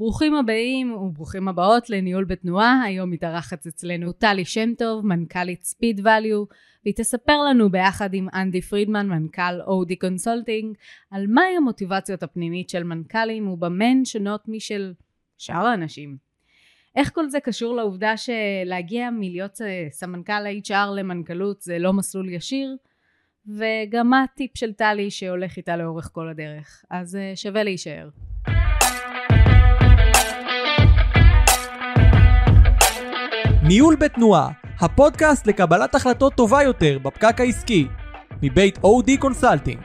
ברוכים הבאים וברוכים הבאות לניהול בתנועה, היום מתארחת אצלנו טלי שם טוב, מנכ"לית SpeedValue, והיא תספר לנו ביחד עם אנדי פרידמן, מנכ"ל OD Consulting, על מהי המוטיבציות הפנימית של מנכ"לים ובמה הן שונות משל שאר האנשים. איך כל זה קשור לעובדה שלהגיע מלהיות אה, סמנכ"ל ה- HR למנכ"לות זה לא מסלול ישיר, וגם מה הטיפ של טלי שהולך איתה לאורך כל הדרך. אז אה, שווה להישאר. ניהול בתנועה, הפודקאסט לקבלת החלטות טובה יותר בפקק העסקי, מבית OD Consulting.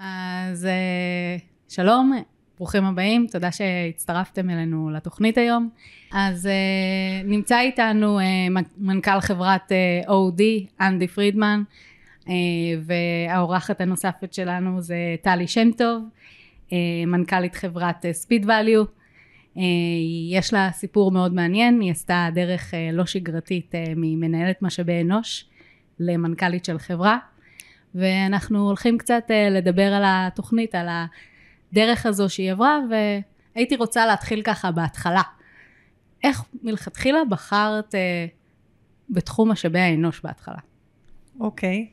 אז אה, שלום, ברוכים הבאים, תודה שהצטרפתם אלינו לתוכנית היום. אז אה, נמצא איתנו אה, מנכ"ל חברת OD, אנדי פרידמן, והאורחת הנוספת שלנו זה טלי שם טוב, uh, מנכ"לית חברת ספיד uh, ואליו. יש לה סיפור מאוד מעניין, היא עשתה דרך לא שגרתית ממנהלת משאבי אנוש למנכ"לית של חברה, ואנחנו הולכים קצת לדבר על התוכנית, על. הדרך הזו שהיא עברה, והייתי רוצה להתחיל ככה בהתחלה. איך מלכתחילה בחרת אה, בתחום משאבי האנוש בהתחלה? אוקיי.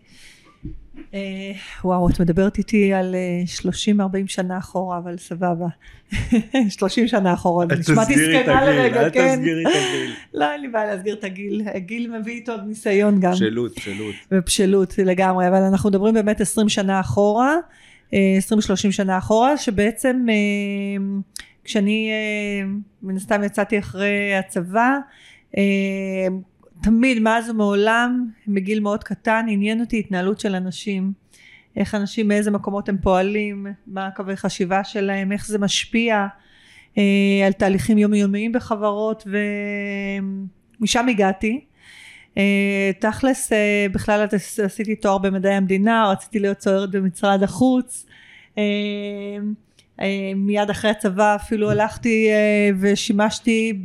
אה, וואו, את מדברת איתי על אה, 30-40 שנה אחורה, אבל סבבה. 30 שנה אחורה, נשמעתי זקנה לרגע, כן. אל תסגירי את הגיל. לא, אין לי בעיה להסגיר את הגיל. הגיל מביא איתו ניסיון גם. בשלות, בשלות. ובשלות לגמרי, אבל אנחנו מדברים באמת 20 שנה אחורה. 20-30 שנה אחורה, שבעצם אה, כשאני אה, מן הסתם יצאתי אחרי הצבא, אה, תמיד מאז ומעולם, מגיל מאוד קטן, עניין אותי התנהלות של אנשים. איך אנשים, מאיזה מקומות הם פועלים, מה הקווי חשיבה שלהם, איך זה משפיע על תהליכים יומיומיים בחברות, ומשם הגעתי. אה, תכלס אה, בכלל עשיתי תואר במדעי המדינה, רציתי להיות צוערת במשרד החוץ. אה, מיד אחרי הצבא אפילו הלכתי ושימשתי,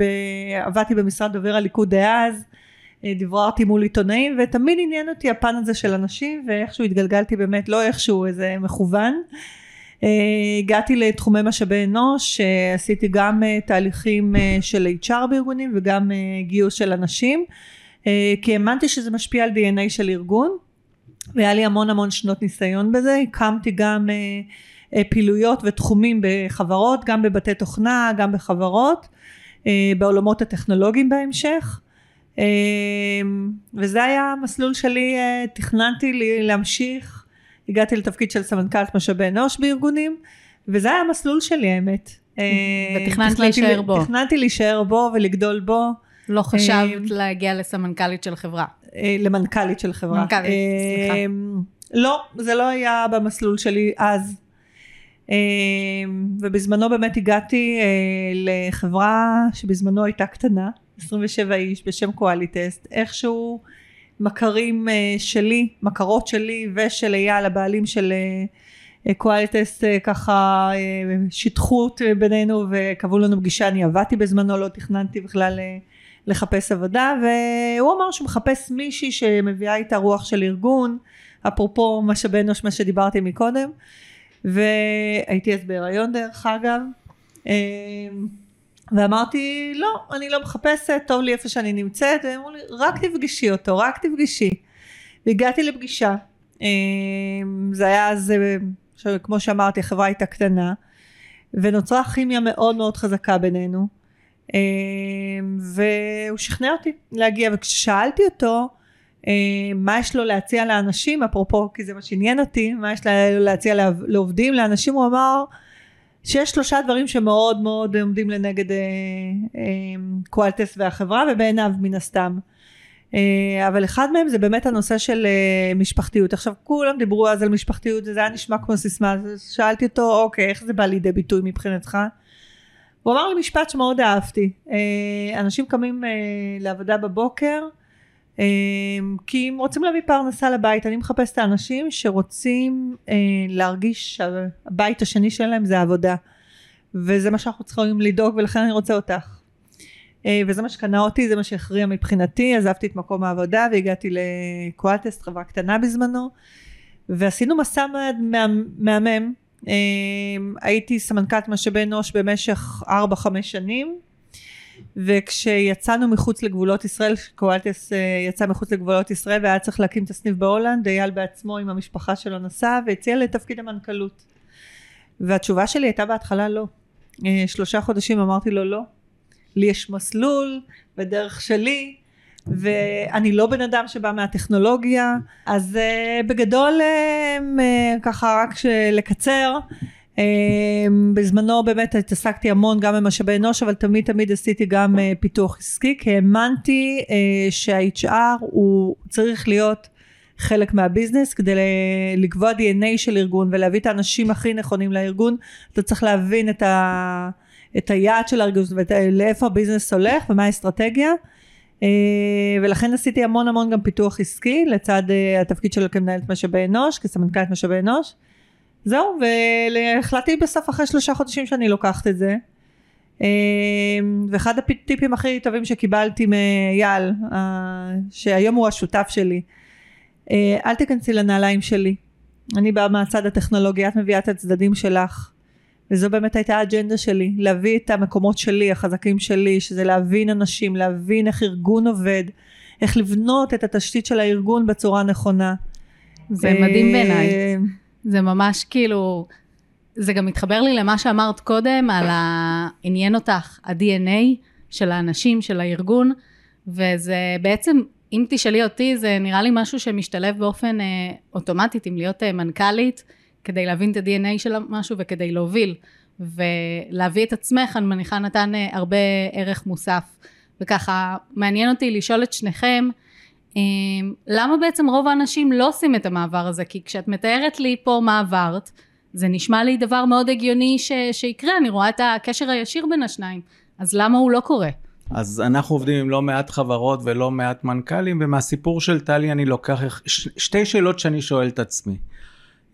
עבדתי במשרד דובר הליכוד דאז, דבררתי מול עיתונאים ותמיד עניין אותי הפן הזה של אנשים ואיכשהו התגלגלתי באמת לא איכשהו איזה מכוון. הגעתי לתחומי משאבי אנוש, עשיתי גם תהליכים של HR בארגונים וגם גיוס של אנשים. אה, כי האמנתי שזה משפיע על DNA של ארגון והיה לי המון המון שנות ניסיון בזה, הקמתי גם אה, אה, פעילויות ותחומים בחברות, גם בבתי תוכנה, גם בחברות, בעולמות הטכנולוגיים בהמשך. וזה היה המסלול שלי, תכננתי לי להמשיך, הגעתי לתפקיד של סמנכ"לת משאבי אנוש בארגונים, וזה היה המסלול שלי האמת. ותכננת להישאר בו. תכננתי להישאר בו ולגדול בו. לא חשבת אה, להגיע לסמנכ"לית של חברה. אה, למנכ"לית של חברה. מנכ"לית, סליחה. אה, לא, זה לא היה במסלול שלי אז. ובזמנו באמת הגעתי לחברה שבזמנו הייתה קטנה, 27 איש בשם קואליטסט, איכשהו מכרים שלי, מכרות שלי ושל אייל הבעלים של קואליטסט ככה שיטחו בינינו וקבעו לנו פגישה, אני עבדתי בזמנו, לא תכננתי בכלל לחפש עבודה והוא אמר שהוא מחפש מישהי שמביאה איתה רוח של ארגון אפרופו משאבי אנוש מה שדיברתי מקודם והייתי אז בהיריון דרך אגב ואמרתי לא אני לא מחפשת טוב לי איפה שאני נמצאת. והם אמרו לי רק תפגשי אותו רק תפגשי. והגעתי לפגישה. אמ, זה היה אז כמו שאמרתי החברה הייתה קטנה ונוצרה כימיה מאוד מאוד חזקה בינינו. אמ, והוא שכנע אותי להגיע וכששאלתי אותו אמ, מה יש לו להציע לאנשים? אפרופו כי זה מה שעניין אותי מה יש לו להציע לעובדים לאנשים? הוא אמר שיש שלושה דברים שמאוד מאוד עומדים לנגד אה, אמ, קואלטס והחברה ובעיניו מן הסתם. אה, אבל אחד מהם זה באמת הנושא של אה, משפחתיות. עכשיו כולם דיברו אז על משפחתיות וזה היה נשמע כמו סיסמה אז שאלתי אותו אוקיי איך זה בא לידי ביטוי מבחינתך? הוא אמר לי משפט שמאוד אהבתי, אה, אנשים קמים אה, לעבודה בבוקר אה, כי הם רוצים להביא פרנסה לבית, אני מחפש את האנשים שרוצים להרגיש שהבית השני שלהם זה עבודה וזה מה שאנחנו צריכים לדאוג ולכן אני רוצה אותך. וזה מה שקנה אותי, זה מה שהכריע מבחינתי, עזבתי את מקום העבודה והגעתי לקואלטסט, חברה קטנה בזמנו. ועשינו מסע מהמם. אה, הייתי סמנכ"לת משאבי אנוש במשך 4-5 שנים, וכשיצאנו מחוץ לגבולות ישראל, קואלטס אה, יצא מחוץ לגבולות ישראל והיה צריך להקים את הסניף בהולנד, אייל בעצמו עם המשפחה שלו נסע והציע לתפקיד המנכ"לות. והתשובה שלי הייתה בהתחלה לא. אה, שלושה חודשים אמרתי לו לא. לי יש מסלול בדרך שלי, ואני לא בן אדם שבא מהטכנולוגיה, אז uh, בגדול ככה רק לקצר, בזמנו באמת התעסקתי המון גם במשאבי אנוש, אבל תמיד תמיד עשיתי גם uh, פיתוח עסקי, כי האמנתי uh, שה-HR הוא צריך להיות חלק מהביזנס כדי לקבוע DNA של ארגון ולהביא את האנשים הכי נכונים לארגון, אתה צריך להבין את, ה, את היעד של הארגון ולאיפה הביזנס הולך ומה האסטרטגיה. אה, ולכן עשיתי המון המון גם פיתוח עסקי לצד אה, התפקיד שלו כמנהלת משאבי אנוש, כסמנכ"לת משאבי אנוש. זהו, והחלטתי בסוף אחרי שלושה חודשים שאני לוקחת את זה. אה, ואחד הטיפים הכי טובים שקיבלתי מאייל, שהיום הוא השותף שלי, אל תיכנסי לנעליים שלי. אני באה מהצד הטכנולוגי, את מביאה את הצדדים שלך. וזו באמת הייתה האג'נדה שלי, להביא את המקומות שלי, החזקים שלי, שזה להבין אנשים, להבין איך ארגון עובד, איך לבנות את התשתית של הארגון בצורה נכונה. זה מדהים בעיניי. זה ממש כאילו, זה גם מתחבר לי למה שאמרת קודם, על העניין אותך, ה-DNA של האנשים, של הארגון, וזה בעצם, אם תשאלי אותי, זה נראה לי משהו שמשתלב באופן אה, אוטומטית עם להיות אה, מנכ"לית. כדי להבין את ה-DNA של משהו וכדי להוביל. ולהביא את עצמך, אני מניחה נתן אה, הרבה ערך מוסף. וככה, מעניין אותי לשאול את שניכם, למה בעצם רוב האנשים לא עושים את המעבר הזה? כי כשאת מתארת לי פה מה עברת, זה נשמע לי דבר מאוד הגיוני ש, שיקרה, אני רואה את הקשר הישיר בין השניים, אז למה הוא לא קורה? אז אנחנו עובדים עם לא מעט חברות ולא מעט מנכ"לים, ומהסיפור של טלי אני לוקח שתי שאלות שאני שואל את עצמי.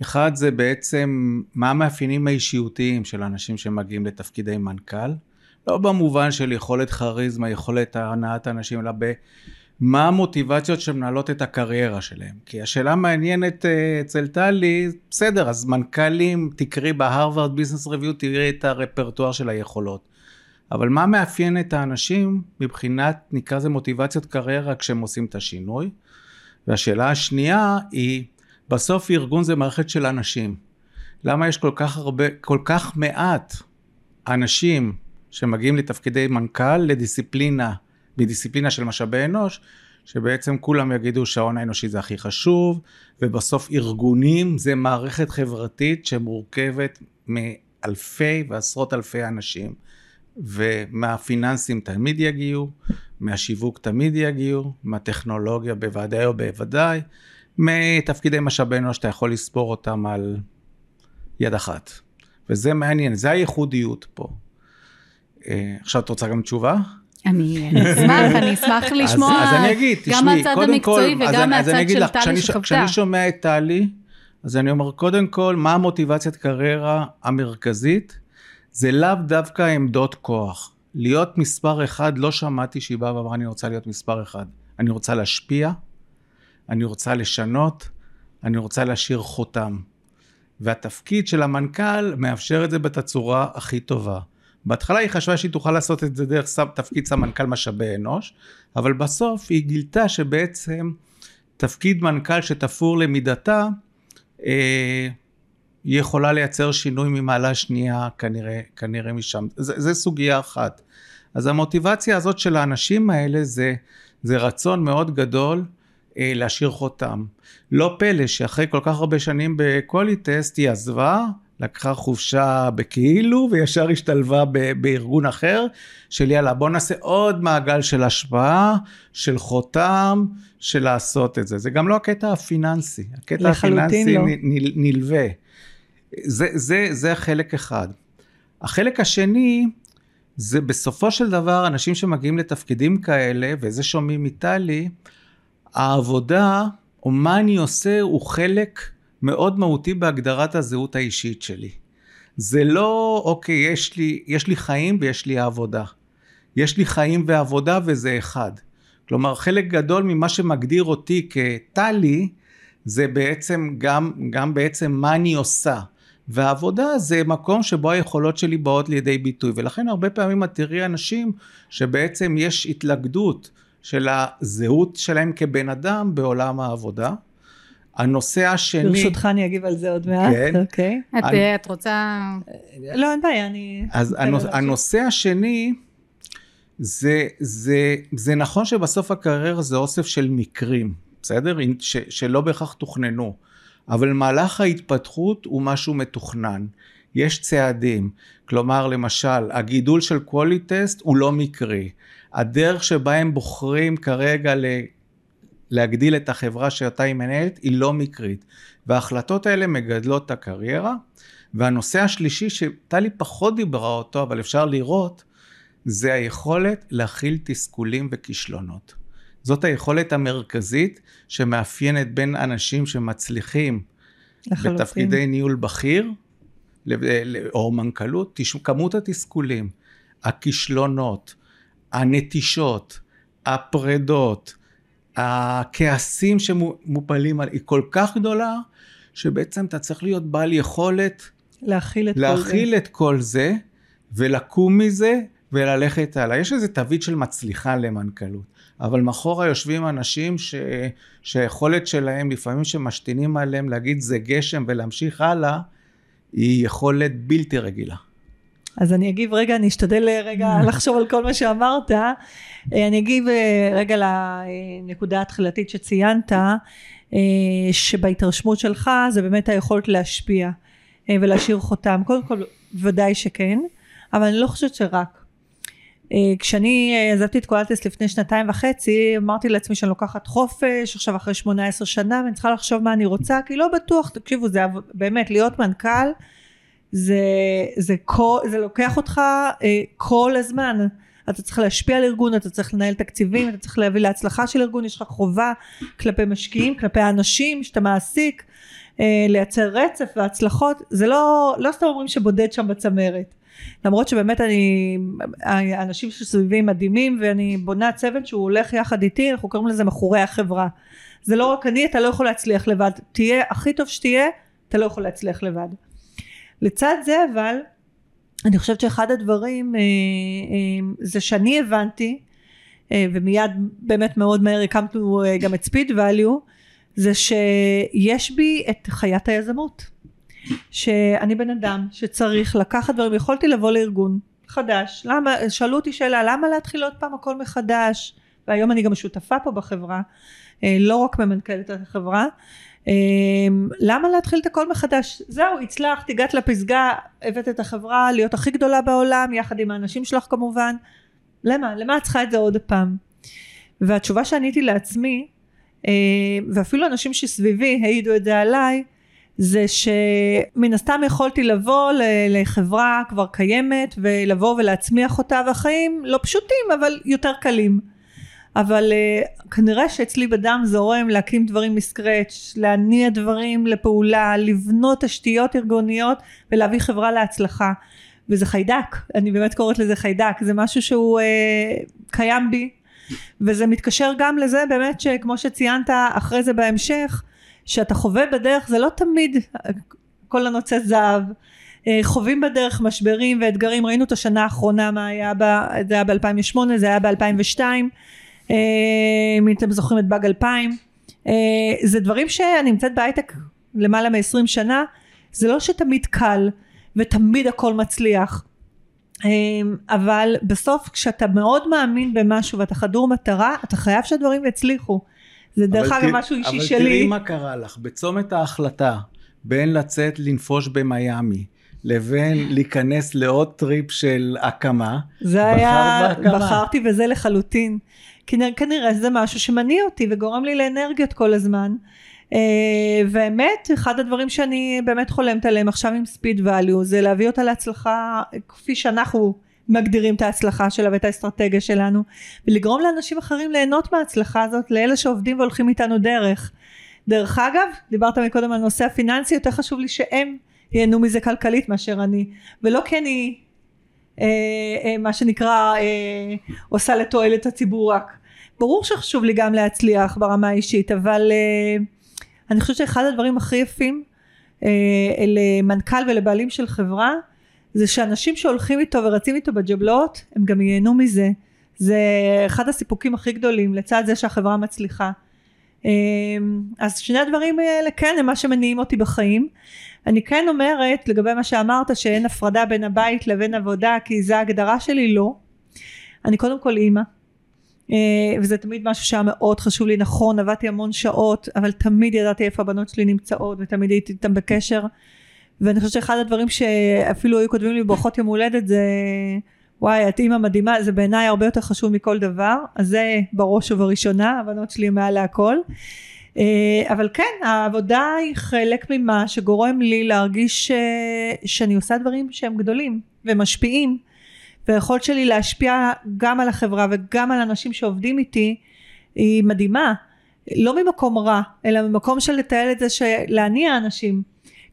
אחד זה בעצם מה המאפיינים האישיותיים של אנשים שמגיעים לתפקידי מנכ"ל, לא במובן של יכולת כריזמה, יכולת הנעת אנשים, אלא במה המוטיבציות שמנהלות את הקריירה שלהם. כי השאלה מעניינת אה, אצל טלי, בסדר, אז מנכ"לים, תקראי בהרווארד ביזנס ריוויו, תראי את הרפרטואר של היכולות. אבל מה מאפיין את האנשים מבחינת, נקרא לזה מוטיבציות קריירה כשהם עושים את השינוי? והשאלה השנייה היא, בסוף ארגון זה מערכת של אנשים. למה יש כל כך הרבה, כל כך מעט אנשים שמגיעים לתפקידי מנכ"ל לדיסציפלינה, מדיסציפלינה של משאבי אנוש, שבעצם כולם יגידו שההון האנושי זה הכי חשוב, ובסוף ארגונים זה מערכת חברתית שמורכבת מאלפי ועשרות אלפי אנשים, ומהפיננסים תמיד יגיעו, מהשיווק תמיד יגיעו, מהטכנולוגיה בוודאי או בוודאי, מתפקידי משאבי אנוש אתה יכול לספור אותם על יד אחת. וזה מעניין, זה הייחודיות פה. אה, עכשיו את רוצה גם תשובה? אני אשמח, אני אשמח לשמוע אז, אז אני אגיד, גם מהצד המקצועי כל, וגם מהצד של טלי שחוותה. כשאני שומע את טלי, אז אני אומר, קודם כל, מה המוטיבציית קריירה המרכזית? זה לאו דווקא עמדות כוח. להיות מספר אחד, לא שמעתי שהיא באה ואמרה, אני רוצה להיות מספר אחד. אני רוצה להשפיע, אני רוצה לשנות, אני רוצה להשאיר חותם. והתפקיד של המנכ"ל מאפשר את זה בתצורה הכי טובה. בהתחלה היא חשבה שהיא תוכל לעשות את זה דרך תפקיד סמנכ"ל משאבי אנוש, אבל בסוף היא גילתה שבעצם תפקיד מנכ"ל שתפור למידתה, אה, היא יכולה לייצר שינוי ממעלה שנייה כנראה, כנראה משם. זה סוגיה אחת. אז המוטיבציה הזאת של האנשים האלה זה, זה רצון מאוד גדול אה, להשאיר חותם. לא פלא שאחרי כל כך הרבה שנים בקואליטסט היא עזבה, לקחה חופשה בכאילו וישר השתלבה ב- בארגון אחר של יאללה בוא נעשה עוד מעגל של השפעה, של חותם, של לעשות את זה. זה גם לא הקטע הפיננסי, הקטע הפיננסי לא. נ- נלווה. זה, זה, זה חלק אחד. החלק השני זה בסופו של דבר אנשים שמגיעים לתפקידים כאלה, וזה שומעים מטלי, העבודה, או מה אני עושה, הוא חלק מאוד מהותי בהגדרת הזהות האישית שלי. זה לא, אוקיי, יש לי, יש לי חיים ויש לי עבודה. יש לי חיים ועבודה וזה אחד. כלומר, חלק גדול ממה שמגדיר אותי כטלי, זה בעצם גם, גם בעצם מה אני עושה. והעבודה זה מקום שבו היכולות שלי באות לידי ביטוי ולכן הרבה פעמים את תראי אנשים שבעצם יש התלכדות של הזהות שלהם כבן אדם בעולם העבודה. הנושא השני... ברשותך אני אגיב על זה עוד מעט. כן. אוקיי. את, אני- את רוצה... לא, אין בעיה, אני... אז אתן לו הנוש, להמשיך. הנושא השני זה, זה, זה נכון שבסוף הקריירה זה אוסף של מקרים, בסדר? ש, שלא בהכרח תוכננו, אבל מהלך ההתפתחות הוא משהו מתוכנן. יש צעדים, כלומר למשל הגידול של quality test הוא לא מקרי. הדרך שבה הם בוחרים כרגע ל... להגדיל את החברה שאותה היא מנהלת היא לא מקרית. וההחלטות האלה מגדלות את הקריירה. והנושא השלישי שטלי פחות דיברה אותו, אבל אפשר לראות, זה היכולת להכיל תסכולים וכישלונות. זאת היכולת המרכזית שמאפיינת בין אנשים שמצליחים לחלוטין. בתפקידי ניהול בכיר או מנכ"לות, כמות התסכולים, הכישלונות, הנטישות, הפרדות, הכעסים שמופלים על- היא כל כך גדולה, שבעצם אתה צריך להיות בעל יכולת להכיל את כל זה. להכיל את כל זה ולקום מזה וללכת הלאה. יש איזה תווית של מצליחה למנכ"לות, אבל מאחורה יושבים אנשים ש... שהיכולת שלהם לפעמים שמשתינים עליהם להגיד זה גשם ולהמשיך הלאה, היא יכולת בלתי רגילה. אז אני אגיב רגע, אני אשתדל אה, רגע לחשוב על כל מה שאמרת. אה, אני אגיב אה, רגע לנקודה התחילתית שציינת, שבהתרשמות שלך זה באמת היכולת להשפיע ולהשאיר חותם. קודם כל, ודאי שכן, אבל אני לא חושבת שרק. כשאני עזבתי את קואלטס לפני שנתיים וחצי, אמרתי לעצמי שאני לוקחת חופש, עכשיו אחרי 18 שנה, ואני צריכה לחשוב מה אני רוצה, כי לא בטוח, תקשיבו, זה באמת, להיות מנכ"ל, זה, זה, כל, זה לוקח אותך אה, כל הזמן. אתה צריך להשפיע על ארגון, אתה צריך לנהל תקציבים, אתה צריך להביא להצלחה של ארגון, יש לך חובה כלפי משקיעים, כלפי האנשים שאתה מעסיק, אה, לייצר רצף והצלחות. זה לא, לא סתם אומרים שבודד שם בצמרת. למרות שבאמת אני, האנשים שסביבי מדהימים ואני בונה צוות שהוא הולך יחד איתי, אנחנו קוראים לזה מכורי החברה. זה לא רק אני, אתה לא יכול להצליח לבד. תהיה הכי טוב שתהיה, אתה לא יכול להצליח לבד. לצד זה אבל אני חושבת שאחד הדברים אה, אה, זה שאני הבנתי אה, ומיד באמת מאוד מהר הקמנו אה, גם את ספיד value זה שיש בי את חיית היזמות. שאני בן אדם שצריך לקחת דברים. יכולתי לבוא לארגון חדש. למה שאלו אותי שאלה למה להתחיל עוד פעם הכל מחדש? והיום אני גם שותפה פה בחברה אה, לא רק ממנכ"לת החברה למה להתחיל את הכל מחדש? זהו, הצלחת, הגעת לפסגה, הבאת את החברה להיות הכי גדולה בעולם, יחד עם האנשים שלך כמובן. למה? למה את צריכה את זה עוד פעם? והתשובה שעניתי לעצמי, אה, ואפילו אנשים שסביבי העידו את זה עליי, זה שמן הסתם יכולתי לבוא לחברה כבר קיימת ולבוא ולהצמיח אותה והחיים לא פשוטים אבל יותר קלים. אבל uh, כנראה שאצלי בדם זורם להקים דברים מסקרץ', להניע דברים לפעולה, לבנות תשתיות ארגוניות ולהביא חברה להצלחה. וזה חיידק, אני באמת קוראת לזה חיידק, זה משהו שהוא uh, קיים בי, וזה מתקשר גם לזה באמת שכמו שציינת אחרי זה בהמשך, שאתה חווה בדרך, זה לא תמיד כל הנוצץ זהב. אה, חווים בדרך משברים ואתגרים, ראינו את השנה האחרונה מה היה בה, זה היה ב-2008, זה היה ב-2002, אה, אם אתם זוכרים את באג 2000, אה, זה דברים שאני נמצאת בהייטק למעלה מ-20 שנה, זה לא שתמיד קל ותמיד הכל מצליח, אה, אבל בסוף כשאתה מאוד מאמין במשהו ואתה חדור מטרה, אתה חייב שהדברים יצליחו. זה דרך אבל אגב משהו אישי אבל שלי. תראי מה קרה לך, בצומת ההחלטה בין לצאת לנפוש במיאמי לבין להיכנס לעוד טריפ של הקמה, זה היה, בהקמה. בחרתי בזה לחלוטין. כנראה, כנראה זה משהו שמניע אותי וגורם לי לאנרגיות כל הזמן. אה, והאמת, אחד הדברים שאני באמת חולמת עליהם עכשיו עם SpeedValue, זה להביא אותה להצלחה כפי שאנחנו מגדירים את ההצלחה שלה ואת האסטרטגיה שלנו, ולגרום לאנשים אחרים ליהנות מההצלחה הזאת, לאלה שעובדים והולכים איתנו דרך. דרך אגב, דיברת מקודם על נושא הפיננסי, יותר חשוב לי שהם ייהנו מזה כלכלית מאשר אני, ולא כי אני אה, אה, מה שנקרא אה, עושה לתועלת הציבור רק. ברור שחשוב לי גם להצליח ברמה האישית, אבל אה, אני חושבת שאחד הדברים הכי יפים אה, למנכ"ל ולבעלים של חברה זה שאנשים שהולכים איתו ורצים איתו בג'בלאות הם גם ייהנו מזה. זה אחד הסיפוקים הכי גדולים לצד זה שהחברה מצליחה. אה, אז שני הדברים האלה כן הם מה שמניעים אותי בחיים. אני כן אומרת לגבי מה שאמרת שאין הפרדה בין הבית לבין עבודה כי זה ההגדרה שלי לא. אני קודם כל אימא. אה, וזה תמיד משהו שהיה מאוד חשוב לי. נכון עבדתי המון שעות אבל תמיד ידעתי איפה הבנות שלי נמצאות ותמיד הייתי איתן בקשר. ואני חושבת שאחד הדברים שאפילו היו כותבים לי ברכות יום הולדת זה וואי את אימא מדהימה זה בעיניי הרבה יותר חשוב מכל דבר. אז זה בראש ובראשונה הבנות שלי מעל להכל. אה, אבל כן העבודה היא חלק ממה שגורם לי להרגיש ש... שאני עושה דברים שהם גדולים ומשפיעים והיכולת שלי להשפיע גם על החברה וגם על אנשים שעובדים איתי היא מדהימה. לא ממקום רע אלא ממקום של לתעל את זה להניע אנשים.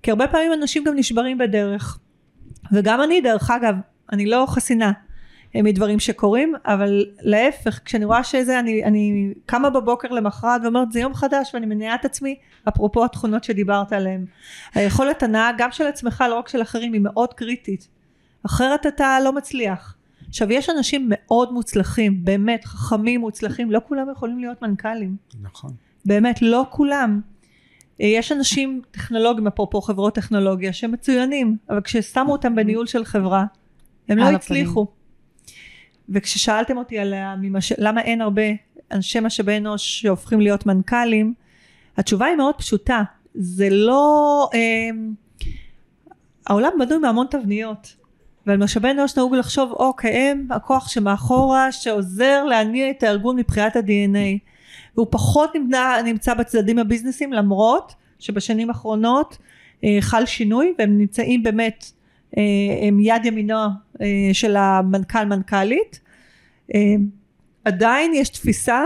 כי הרבה פעמים אנשים גם נשברים בדרך. וגם אני דרך אגב אני לא חסינה אה, מדברים שקורים אבל להפך כשאני רואה שזה אני, אני קמה בבוקר למחרת ואומרת זה יום חדש ואני מניעה את עצמי אפרופו התכונות שדיברת עליהן. היכולת הנאה גם של עצמך לא רק של אחרים היא מאוד קריטית אחרת אתה לא מצליח. עכשיו יש אנשים מאוד מוצלחים באמת חכמים מוצלחים לא כולם יכולים להיות מנכ"לים. נכון. באמת לא כולם. יש אנשים טכנולוגיים אפרופו חברות טכנולוגיה שהם מצוינים אבל כששמו אותם בניהול של חברה הם לא הצליחו. וכששאלתם אותי על הממש... למה אין הרבה אנשי משאבי אנוש שהופכים להיות מנכ"לים התשובה היא מאוד פשוטה. זה לא אה, העולם בנוי מהמון תבניות ועל משאבי אנוש נהוג לחשוב אוקיי הם הכוח שמאחורה שעוזר להניע את הארגון מבחינת ה-DNA והוא פחות נמצא, נמצא בצדדים הביזנסים למרות שבשנים האחרונות אה, חל שינוי והם נמצאים באמת אה, הם יד ימינו אה, של המנכ"ל מנכ"לית אה, עדיין יש תפיסה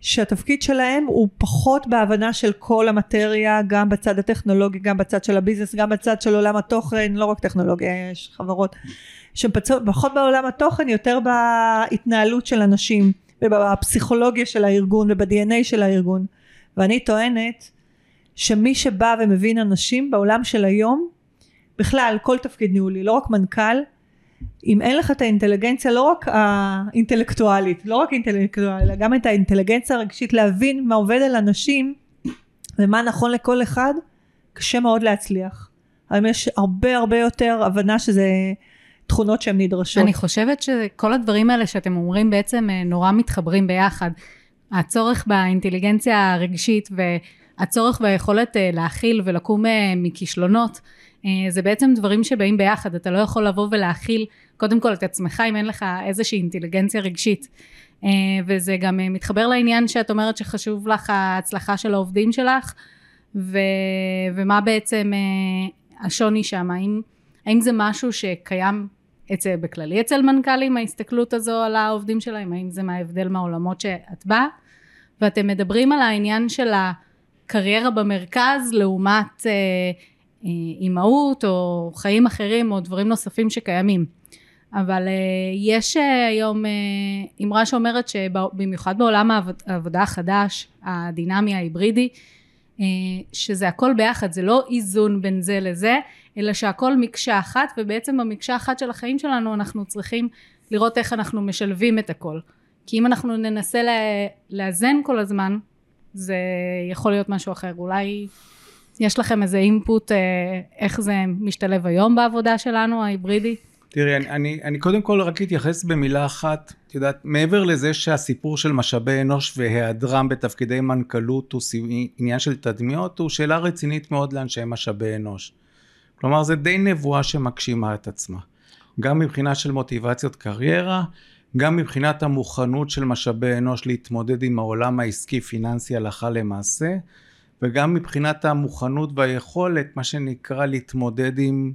שהתפקיד שלהם הוא פחות בהבנה של כל המטריה גם בצד הטכנולוגי גם בצד של הביזנס גם בצד של עולם התוכן לא רק טכנולוגיה יש חברות שהן פחות בעולם התוכן יותר בהתנהלות של אנשים ובפסיכולוגיה של הארגון וב-DNA של הארגון. ואני טוענת שמי שבא ומבין אנשים בעולם של היום בכלל כל תפקיד ניהולי לא רק מנכ"ל אם אין לך את האינטליגנציה לא רק האינטלקטואלית לא רק אינטלקטואלית אלא גם את האינטליגנציה הרגשית להבין מה עובד על אנשים ומה נכון לכל אחד קשה מאוד להצליח היום יש הרבה הרבה יותר הבנה שזה תכונות שהן נדרשות. אני חושבת שכל הדברים האלה שאתם אומרים בעצם אה, נורא מתחברים ביחד. הצורך באינטליגנציה הרגשית והצורך ביכולת אה, להכיל ולקום אה, מכישלונות זה בעצם דברים שבאים ביחד. אתה לא יכול לבוא ולהכיל קודם כל את עצמך אם אין לך איזושהי אינטליגנציה רגשית. וזה גם מתחבר לעניין שאת אומרת שחשוב לך ההצלחה של העובדים שלך ו... ומה בעצם השוני שם? האם, האם זה משהו שקיים אצל, בכללי אצל מנכ"לים ההסתכלות הזו על העובדים שלהם? האם זה מההבדל מהעולמות שאת באה? ואתם מדברים על העניין של הקריירה במרכז לעומת אה, אה, אימהות או חיים אחרים או דברים נוספים שקיימים. אבל אה, יש אה, היום אה, אמרה שאומרת שבמיוחד בעולם העבודה החדש הדינמי ההיברידי שזה הכל ביחד זה לא איזון בין זה לזה אלא שהכל מקשה אחת ובעצם במקשה אחת של החיים שלנו אנחנו צריכים לראות איך אנחנו משלבים את הכל. כי אם אנחנו ננסה לאזן כל הזמן זה יכול להיות משהו אחר. אולי יש לכם איזה אינפוט אה, איך זה משתלב היום בעבודה שלנו ההיברידי? תראי, אני, אני, אני קודם כל רק אתייחס במילה אחת, את יודעת, מעבר לזה שהסיפור של משאבי אנוש והיעדרם בתפקידי מנכ"לות הוא עניין של תדמיות, הוא שאלה רצינית מאוד לאנשי משאבי אנוש. כלומר, זה די נבואה שמגשימה את עצמה. גם מבחינה של מוטיבציות קריירה, גם מבחינת המוכנות של משאבי אנוש להתמודד עם העולם העסקי פיננסי הלכה למעשה, וגם מבחינת המוכנות והיכולת, מה שנקרא, להתמודד עם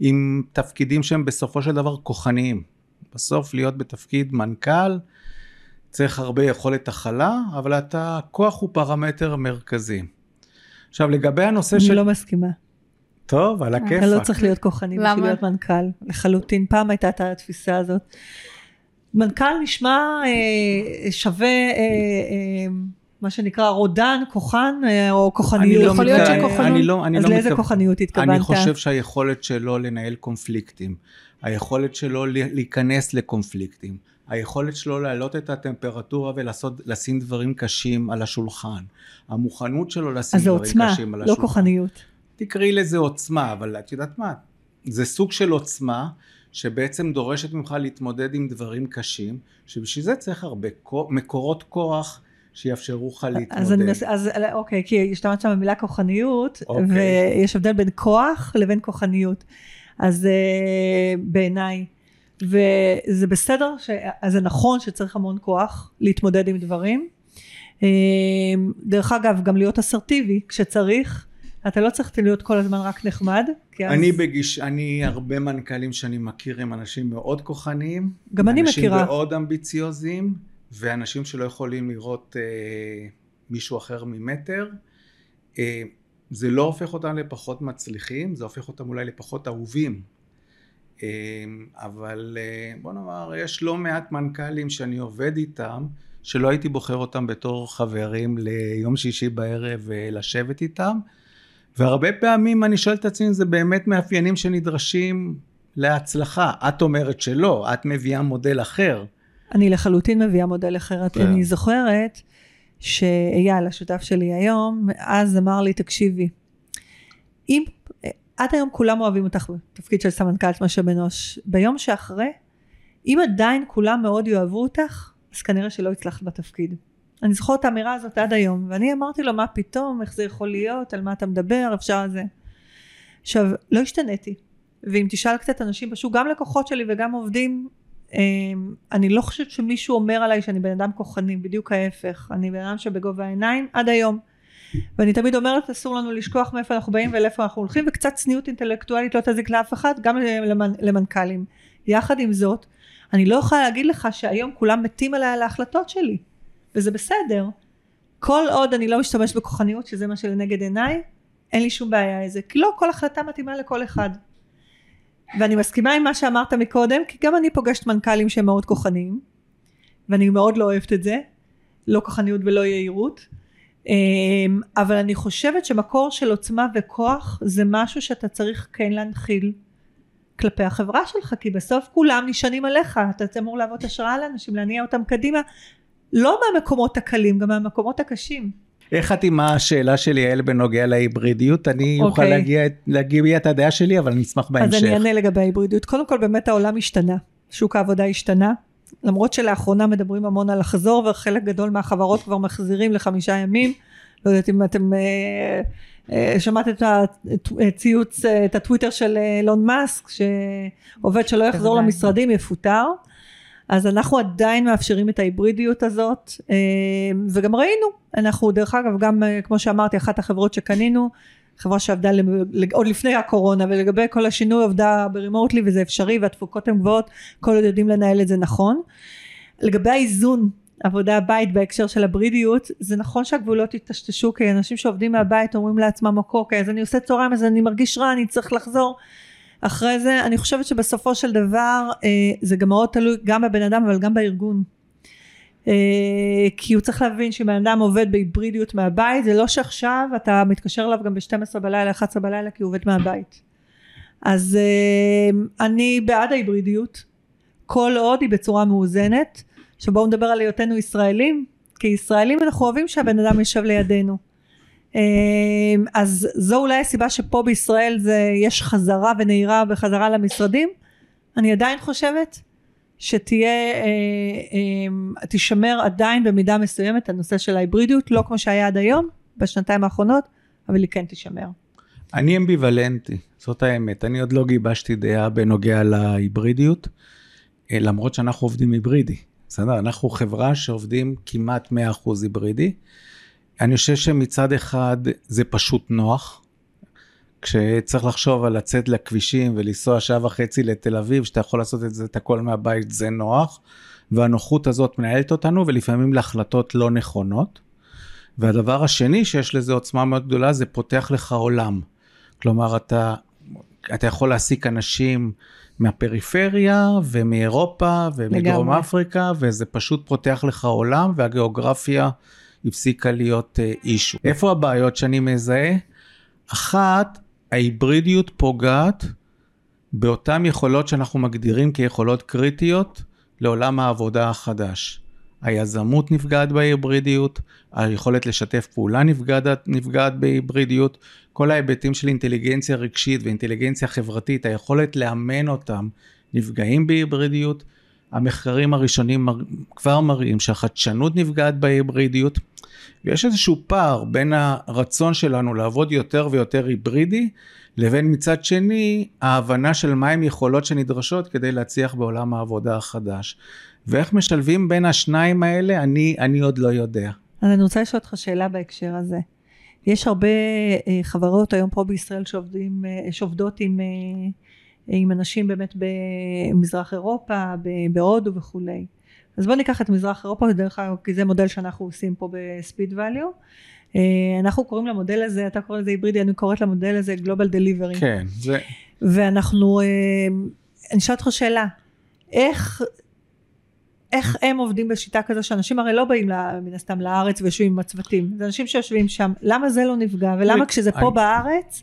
עם תפקידים שהם בסופו של דבר כוחניים. בסוף להיות בתפקיד מנכ"ל צריך הרבה יכולת הכלה, אבל אתה, כוח הוא פרמטר מרכזי. עכשיו לגבי הנושא אני של... אני לא מסכימה. טוב, על הכיפאק. אתה לא צריך להיות כוחני בשביל להיות מנכ"ל, לחלוטין. פעם הייתה את התפיסה הזאת. מנכ"ל נשמע אה, שווה אה, אה, מה שנקרא רודן, כוחן אה, או כוחניות. לא יכול להיות שכוחנות. אני לא, אני אז לא לאיזה כוחניות התכוונת? אני חושב שהיכולת שלו לנהל קונפליקטים, היכולת שלו להיכנס לקונפליקטים, היכולת שלו להעלות את הטמפרטורה ולשים דברים קשים על השולחן, המוכנות שלו לשים אז זה דברים עוצמה, קשים על לא השולחן. כוחניות. תקראי לזה עוצמה, אבל את יודעת מה? זה סוג של עוצמה שבעצם דורשת ממך להתמודד עם דברים קשים, שבשביל זה צריך הרבה מקורות כוח שיאפשרו לך להתמודד. אז אני מס... אז אוקיי, כי השתמשת שם במילה כוחניות, אוקיי. ויש הבדל בין כוח לבין כוחניות. אז אה, בעיניי, וזה בסדר, ש... אז זה נכון שצריך המון כוח להתמודד עם דברים. אה, דרך אגב, גם להיות אסרטיבי כשצריך. אתה לא צריך להיות כל הזמן רק נחמד. כי אז... אני בגיש... אני הרבה מנכ"לים שאני מכיר הם אנשים מאוד כוחניים. גם אני מכירה. אנשים מאוד אמביציוזיים, ואנשים שלא יכולים לראות אה, מישהו אחר ממטר. אה, זה לא הופך אותם לפחות מצליחים, זה הופך אותם אולי לפחות אהובים. אה, אבל אה, בוא נאמר, יש לא מעט מנכ"לים שאני עובד איתם, שלא הייתי בוחר אותם בתור חברים ליום שישי בערב אה, לשבת איתם. והרבה פעמים אני שואל את עצמי אם זה באמת מאפיינים שנדרשים להצלחה. את אומרת שלא, את מביאה מודל אחר. אני לחלוטין מביאה מודל אחרת. כן. אני זוכרת שאייל, השותף שלי היום, אז אמר לי, תקשיבי, אם, עד היום כולם אוהבים אותך בתפקיד של סמנכ"לת משאב אנוש, ביום שאחרי, אם עדיין כולם מאוד יאהבו אותך, אז כנראה שלא הצלחת בתפקיד. אני זוכרת את האמירה הזאת עד היום, ואני אמרתי לו, מה פתאום, איך זה יכול להיות, על מה אתה מדבר, אפשר זה. עכשיו, לא השתניתי, ואם תשאל קצת אנשים בשוק, גם לקוחות שלי וגם עובדים, אני לא חושבת שמישהו אומר עליי שאני בן אדם כוחני, בדיוק ההפך. אני בן אדם שבגובה העיניים עד היום. ואני תמיד אומרת, אסור לנו לשכוח מאיפה אנחנו באים ולאיפה אנחנו הולכים, וקצת צניעות אינטלקטואלית לא תזיק לאף אחד, גם למנ... למנכ"לים. יחד עם זאת, אני לא יכולה להגיד לך שהיום כולם מתים עליי על ההחלטות שלי, וזה בסדר. כל עוד אני לא משתמש בכוחניות, שזה מה שלנגד עיניי, אין לי שום בעיה עם זה. כי לא כל החלטה מתאימה לכל אחד. ואני מסכימה עם מה שאמרת מקודם, כי גם אני פוגשת מנכ"לים שהם מאוד כוחניים, ואני מאוד לא אוהבת את זה, לא כוחניות ולא יהירות, אמ, אבל אני חושבת שמקור של עוצמה וכוח זה משהו שאתה צריך כן להנחיל כלפי החברה שלך, כי בסוף כולם נשענים עליך, אתה אמור להוות השראה לאנשים, להניע אותם קדימה, לא מהמקומות הקלים, גם מהמקומות הקשים. איך את עם השאלה של יעל בנוגע להיברידיות? אני אוכל אוקיי. להגיע, להגיע את הדעה שלי, אבל אני אשמח בהמשך. אז אני אענה לגבי ההיברידיות. קודם כל באמת העולם השתנה, שוק העבודה השתנה, למרות שלאחרונה מדברים המון על לחזור וחלק גדול מהחברות כבר מחזירים לחמישה ימים. לא יודעת אם אתם אה, אה, שמעתם את הציוץ, אה, את הטוויטר של אה, אילון מאסק, שעובד שלא יחזור. למשרדים יפוטר. אז אנחנו עדיין מאפשרים את ההיברידיות הזאת אה, וגם ראינו אנחנו דרך אגב גם אה, כמו שאמרתי אחת החברות שקנינו חברה שעבדה עוד לפני הקורונה ולגבי כל השינוי עבדה ברימוטלי וזה אפשרי והתפוקות הן גבוהות כל עוד יודעים לנהל את זה נכון. לגבי האיזון עבודה בית בהקשר של הברידיות זה נכון שהגבולות יטשטשו כי אנשים שעובדים מהבית אומרים לעצמם אוקיי אז אני עושה צהריים אז אני מרגיש רע אני צריך לחזור אחרי זה אני חושבת שבסופו של דבר אה, זה גם מאוד תלוי גם בבן אדם אבל גם בארגון. אה, כי הוא צריך להבין שאם בן אדם עובד בהיברידיות מהבית זה לא שעכשיו אתה מתקשר אליו גם ב-12 בלילה 11 בלילה כי הוא עובד מהבית. אז אה, אני בעד ההיברידיות. כל עוד היא בצורה מאוזנת עכשיו בואו נדבר על היותנו ישראלים כישראלים אנחנו אוהבים שהבן אדם יושב לידינו אז זו אולי הסיבה שפה בישראל זה יש חזרה ונהירה בחזרה למשרדים אני עדיין חושבת שתהיה אה, אה, תישמר עדיין במידה מסוימת הנושא של ההיברידיות לא כמו שהיה עד היום בשנתיים האחרונות אבל היא כן תישמר אני אמביוולנטי, זאת האמת. אני עוד לא גיבשתי דעה בנוגע להיברידיות, אה, למרות שאנחנו עובדים היברידי. בסדר? אנחנו חברה שעובדים כמעט 100% היברידי. אני חושב שמצד אחד זה פשוט נוח. כשצריך לחשוב על לצאת לכבישים ולנסוע שעה וחצי לתל אביב, שאתה יכול לעשות את זה, את הכל מהבית, זה נוח. והנוחות הזאת מנהלת אותנו, ולפעמים להחלטות לא נכונות. והדבר השני שיש לזה עוצמה מאוד גדולה, זה פותח לך עולם. כלומר, אתה, אתה יכול להעסיק אנשים מהפריפריה ומאירופה ומדרום לגמרי. אפריקה, וזה פשוט פותח לך עולם, והגיאוגרפיה הפסיקה להיות אישו. איפה הבעיות שאני מזהה? אחת, ההיברידיות פוגעת באותן יכולות שאנחנו מגדירים כיכולות קריטיות לעולם העבודה החדש. היזמות נפגעת בהיברידיות, היכולת לשתף פעולה נפגעת, נפגעת בהיברידיות, כל ההיבטים של אינטליגנציה רגשית ואינטליגנציה חברתית, היכולת לאמן אותם נפגעים בהיברידיות. המחקרים הראשונים כבר מראים שהחדשנות נפגעת בהיברידיות, ויש איזשהו פער בין הרצון שלנו לעבוד יותר ויותר היברידי, לבין מצד שני ההבנה של מהם יכולות שנדרשות כדי להצליח בעולם העבודה החדש. ואיך משלבים בין השניים האלה, אני, אני עוד לא יודע. אז אני רוצה לשאול אותך שאלה בהקשר הזה. יש הרבה אה, חברות היום פה בישראל שעובדים, אה, שעובדות עם, אה, עם אנשים באמת במזרח אירופה, בהודו וכולי. אז בואו ניקח את מזרח אירופה, דרך אגב, כי זה מודל שאנחנו עושים פה בספיד ואליו. אנחנו קוראים למודל הזה, אתה קורא לזה היברידי, אני קוראת למודל הזה גלובל דליברי. כן, זה... ואנחנו, אני אשאל אותך שאלה, איך איך הם עובדים בשיטה כזו שאנשים הרי לא באים מן הסתם לארץ ויושבים עם הצוותים זה אנשים שיושבים שם למה זה לא נפגע ולמה כשזה פה בארץ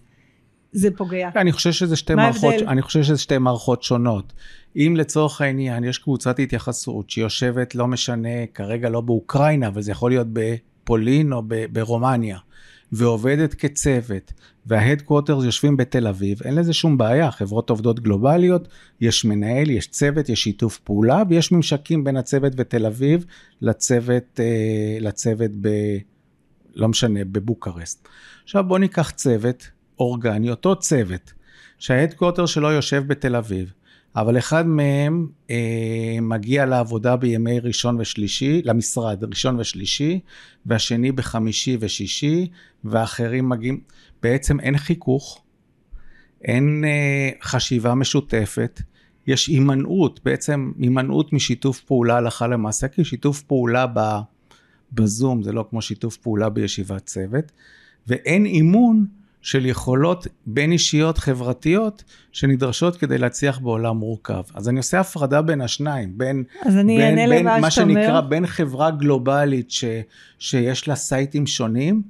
זה פוגע. אני חושב שזה שתי מערכות, אני חושב שזה שתי מערכות שונות. אם לצורך העניין יש קבוצת התייחסות שיושבת לא משנה כרגע לא באוקראינה אבל זה יכול להיות בפולין או ברומניה ועובדת כצוות וההדקווטרס יושבים בתל אביב, אין לזה שום בעיה, חברות עובדות גלובליות, יש מנהל, יש צוות, יש שיתוף פעולה ויש ממשקים בין הצוות בתל אביב לצוות, אה, לצוות ב... לא משנה, בבוקרסט. עכשיו בוא ניקח צוות אורגני, אותו צוות, שההדקווטר שלו יושב בתל אביב, אבל אחד מהם אה, מגיע לעבודה בימי ראשון ושלישי, למשרד ראשון ושלישי, והשני בחמישי ושישי, ואחרים מגיעים, בעצם אין חיכוך, אין אה, חשיבה משותפת, יש הימנעות, בעצם הימנעות משיתוף פעולה הלכה למעשה, כי שיתוף פעולה בזום זה לא כמו שיתוף פעולה בישיבת צוות, ואין אימון של יכולות בין אישיות חברתיות שנדרשות כדי להצליח בעולם מורכב. אז אני עושה הפרדה בין השניים, בין, בין, בין מה שנקרא, בין חברה גלובלית ש, שיש לה סייטים שונים,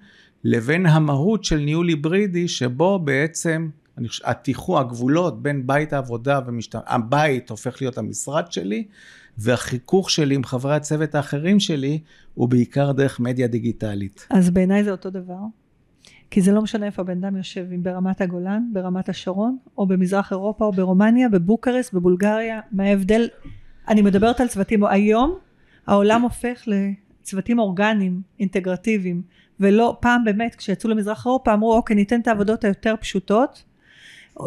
לבין המהות של ניהול היברידי שבו בעצם אני חושב, התיחו, הגבולות בין בית העבודה ומשת... הבית הופך להיות המשרד שלי, והחיכוך שלי עם חברי הצוות האחרים שלי הוא בעיקר דרך מדיה דיגיטלית. אז בעיניי זה אותו דבר. כי זה לא משנה איפה הבן אדם יושב, אם ברמת הגולן, ברמת השרון, או במזרח אירופה, או ברומניה, בבוקרסט, בבולגריה, מה ההבדל? אני מדברת על צוותים, היום העולם הופך לצוותים אורגניים, אינטגרטיביים, ולא, פעם באמת, כשיצאו למזרח אירופה, אמרו, אוקיי, ניתן את העבודות היותר פשוטות,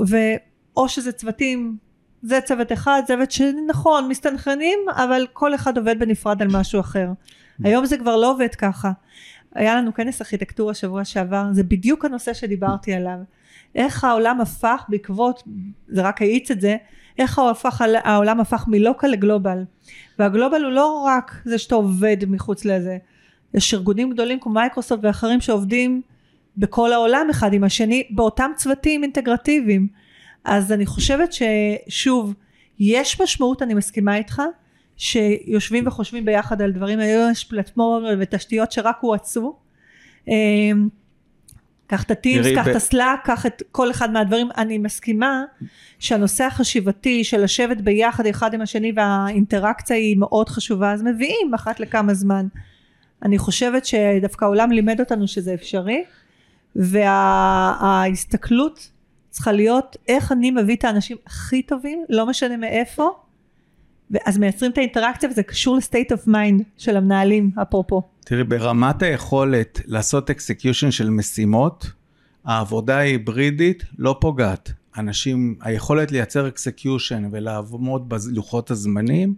ואו שזה צוותים, זה צוות אחד, צוות שני, נכון, מסתנכרנים, אבל כל אחד עובד בנפרד על משהו אחר. היום זה כבר לא עובד ככה. היה לנו כנס ארכיטקטורה שבוע שעבר, זה בדיוק הנושא שדיברתי עליו. איך העולם הפך בעקבות, זה רק האיץ את זה, איך הפך, העולם הפך מלוקל לגלובל. והגלובל הוא לא רק זה שאתה עובד מחוץ לזה. יש ארגונים גדולים כמו מייקרוסופט ואחרים שעובדים בכל העולם אחד עם השני באותם צוותים אינטגרטיביים. אז אני חושבת ששוב, יש משמעות, אני מסכימה איתך, שיושבים וחושבים ביחד על דברים, היום יש פלטפורמות ותשתיות שרק הואצו. אמ, קח את ה Teams, קח ב... את ה Slack, קח את כל אחד מהדברים, אני מסכימה שהנושא החשיבתי של לשבת ביחד אחד עם השני והאינטראקציה היא מאוד חשובה, אז מביאים אחת לכמה זמן. אני חושבת שדווקא העולם לימד אותנו שזה אפשרי, וההסתכלות וה, צריכה להיות איך אני מביא את האנשים הכי טובים, לא משנה מאיפה, ואז מייצרים את האינטראקציה וזה קשור ל state of mind של המנהלים אפרופו. תראי ברמת היכולת לעשות execution של משימות העבודה ההיברידית לא פוגעת. אנשים היכולת לייצר execution ולעמוד בלוחות הזמנים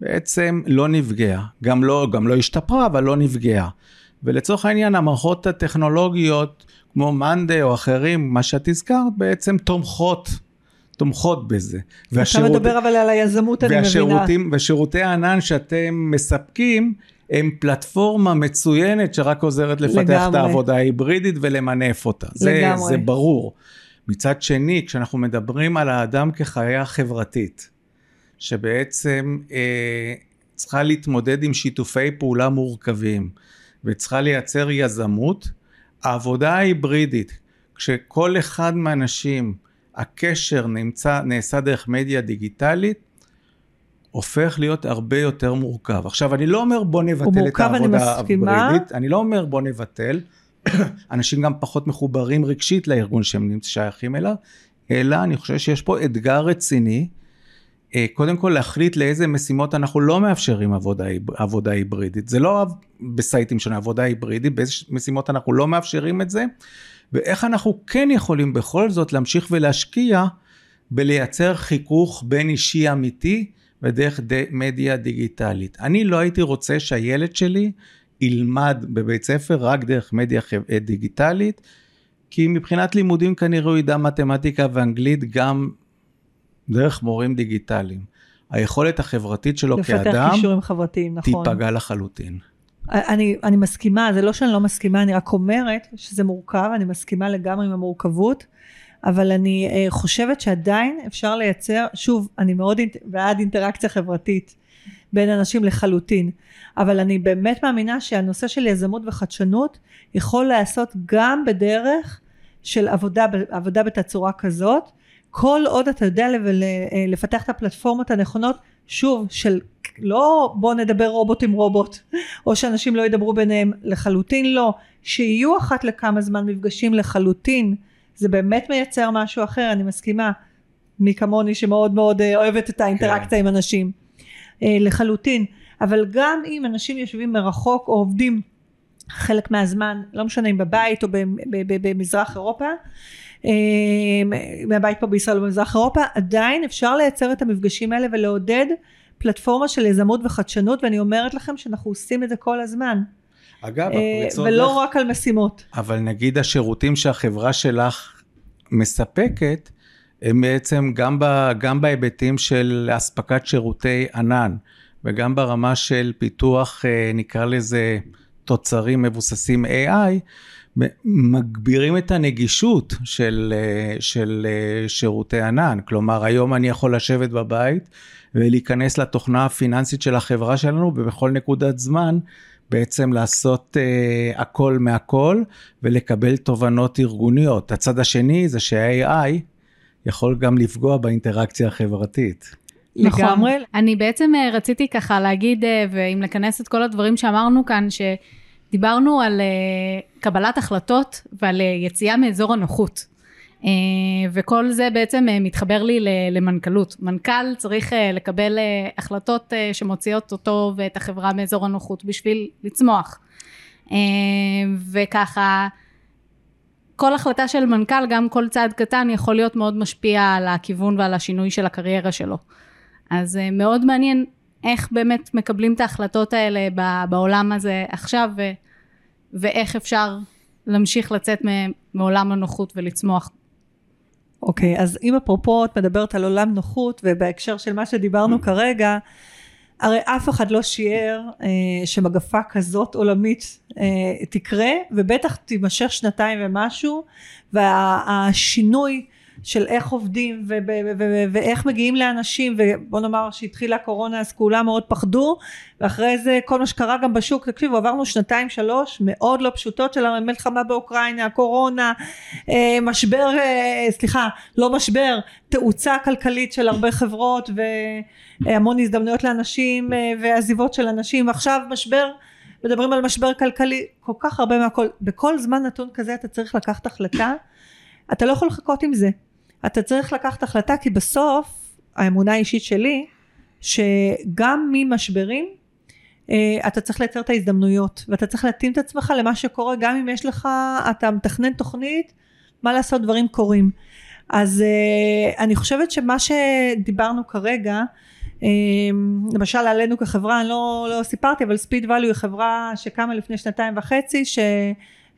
בעצם לא נפגעה. גם לא, גם לא השתפרה אבל לא נפגעה. ולצורך העניין המערכות הטכנולוגיות כמו Monday או אחרים מה שאת הזכרת בעצם תומכות תומכות בזה. והשירות... אתה מדבר אבל על היזמות אני מבינה. ושירותי הענן שאתם מספקים הם פלטפורמה מצוינת שרק עוזרת לפתח לגמרי. את העבודה ההיברידית ולמנף אותה. זה, זה ברור. מצד שני, כשאנחנו מדברים על האדם כחיה חברתית, שבעצם אה, צריכה להתמודד עם שיתופי פעולה מורכבים, וצריכה לייצר יזמות, העבודה ההיברידית, כשכל אחד מהאנשים הקשר נמצא, נעשה דרך מדיה דיגיטלית, הופך להיות הרבה יותר מורכב. עכשיו, אני לא אומר בוא נבטל את העבודה ההיברידית, אני לא אומר בוא נבטל, אנשים גם פחות מחוברים רגשית לארגון שהם שייכים אליו, אלא אני חושב שיש פה אתגר רציני, אה, קודם כל להחליט לאיזה משימות אנחנו לא מאפשרים עבודה, עבודה היברידית. זה לא בסייטים שלנו עבודה היברידית, באיזה משימות אנחנו לא מאפשרים את זה, ואיך אנחנו כן יכולים בכל זאת להמשיך ולהשקיע בלייצר חיכוך בין אישי אמיתי ודרך ד... מדיה דיגיטלית. אני לא הייתי רוצה שהילד שלי ילמד בבית ספר רק דרך מדיה דיגיטלית, כי מבחינת לימודים כנראה הוא ידע מתמטיקה ואנגלית גם דרך מורים דיגיטליים. היכולת החברתית שלו כאדם, לפתח כישורים חברתיים, נכון. תיפגע לחלוטין. אני, אני מסכימה, זה לא שאני לא מסכימה, אני רק אומרת שזה מורכב, אני מסכימה לגמרי עם המורכבות, אבל אני uh, חושבת שעדיין אפשר לייצר, שוב, אני מאוד אינט, בעד אינטראקציה חברתית בין אנשים לחלוטין, אבל אני באמת מאמינה שהנושא של יזמות וחדשנות יכול להיעשות גם בדרך של עבודה, עבודה בתצורה כזאת, כל עוד אתה יודע אה, לפתח את הפלטפורמות הנכונות, שוב, של לא בוא נדבר רובוט עם רובוט, או שאנשים לא ידברו ביניהם, לחלוטין לא, שיהיו אחת לכמה זמן מפגשים לחלוטין, זה באמת מייצר משהו אחר, אני מסכימה, מי כמוני שמאוד מאוד אה, אוהבת את האינטראקציה כן. עם אנשים, אה, לחלוטין, אבל גם אם אנשים יושבים מרחוק או עובדים חלק מהזמן, לא משנה אם בבית או במזרח אירופה, מהבית פה בישראל או במזרח אירופה, עדיין אפשר לייצר את המפגשים האלה ולעודד פלטפורמה של יזמות וחדשנות, ואני אומרת לכם שאנחנו עושים את זה כל הזמן. אגב, אה, הפריצות... ולא דרך... רק על משימות. אבל נגיד השירותים שהחברה שלך מספקת, הם בעצם גם, ב, גם בהיבטים של אספקת שירותי ענן, וגם ברמה של פיתוח, אה, נקרא לזה, תוצרים מבוססים AI, מגבירים את הנגישות של, אה, של שירותי ענן. כלומר, היום אני יכול לשבת בבית ולהיכנס לתוכנה הפיננסית של החברה שלנו, ובכל נקודת זמן בעצם לעשות uh, הכל מהכל ולקבל תובנות ארגוניות. הצד השני זה שה-AI יכול גם לפגוע באינטראקציה החברתית. נכון. לגמרי. אני בעצם uh, רציתי ככה להגיד, uh, ואם לכנס את כל הדברים שאמרנו כאן, שדיברנו על uh, קבלת החלטות ועל uh, יציאה מאזור הנוחות. אה, וכל זה בעצם אה, מתחבר לי למנכ"לות. מנכ"ל צריך אה, לקבל החלטות שמוציאות אותו ואת החברה מאזור הנוחות בשביל לצמוח. וככה, כל החלטה של מנכ"ל, גם כל צעד קטן, יכול להיות מאוד משפיע על הכיוון ועל השינוי של הקריירה שלו. אז מאוד מעניין איך באמת מקבלים את ההחלטות האלה בעולם הזה עכשיו, ו- ואיך אפשר להמשיך לצאת מעולם הנוחות ולצמוח. אוקיי, okay, אז אם אפרופו את מדברת על עולם נוחות, ובהקשר של מה שדיברנו כרגע, הרי אף אחד לא שיער אה, שמגפה כזאת עולמית אה, תקרה, ובטח תימשך שנתיים ומשהו, והשינוי וה, של איך עובדים ואיך מגיעים לאנשים ובוא נאמר שהתחילה הקורונה אז כולם מאוד פחדו ואחרי זה כל מה שקרה גם בשוק תקשיבו עברנו שנתיים שלוש מאוד לא פשוטות של המלחמה באוקראינה הקורונה אה, משבר אה, סליחה לא משבר תאוצה כלכלית של הרבה חברות והמון הזדמנויות לאנשים אה, ועזיבות של אנשים. עכשיו משבר מדברים על משבר כלכלי כל כך הרבה מהכל. בכל זמן נתון כזה אתה צריך לקחת החלטה אתה לא יכול לחכות עם זה אתה צריך לקחת החלטה כי בסוף האמונה האישית שלי שגם ממשברים אה, אתה צריך לייצר את ההזדמנויות ואתה צריך להתאים את עצמך למה שקורה גם אם יש לך אתה מתכנן תוכנית מה לעשות דברים קורים. אז אה, אני חושבת שמה שדיברנו כרגע אה, למשל עלינו כחברה אני לא, לא סיפרתי אבל ספיד ואליו היא חברה שקמה לפני שנתיים וחצי ש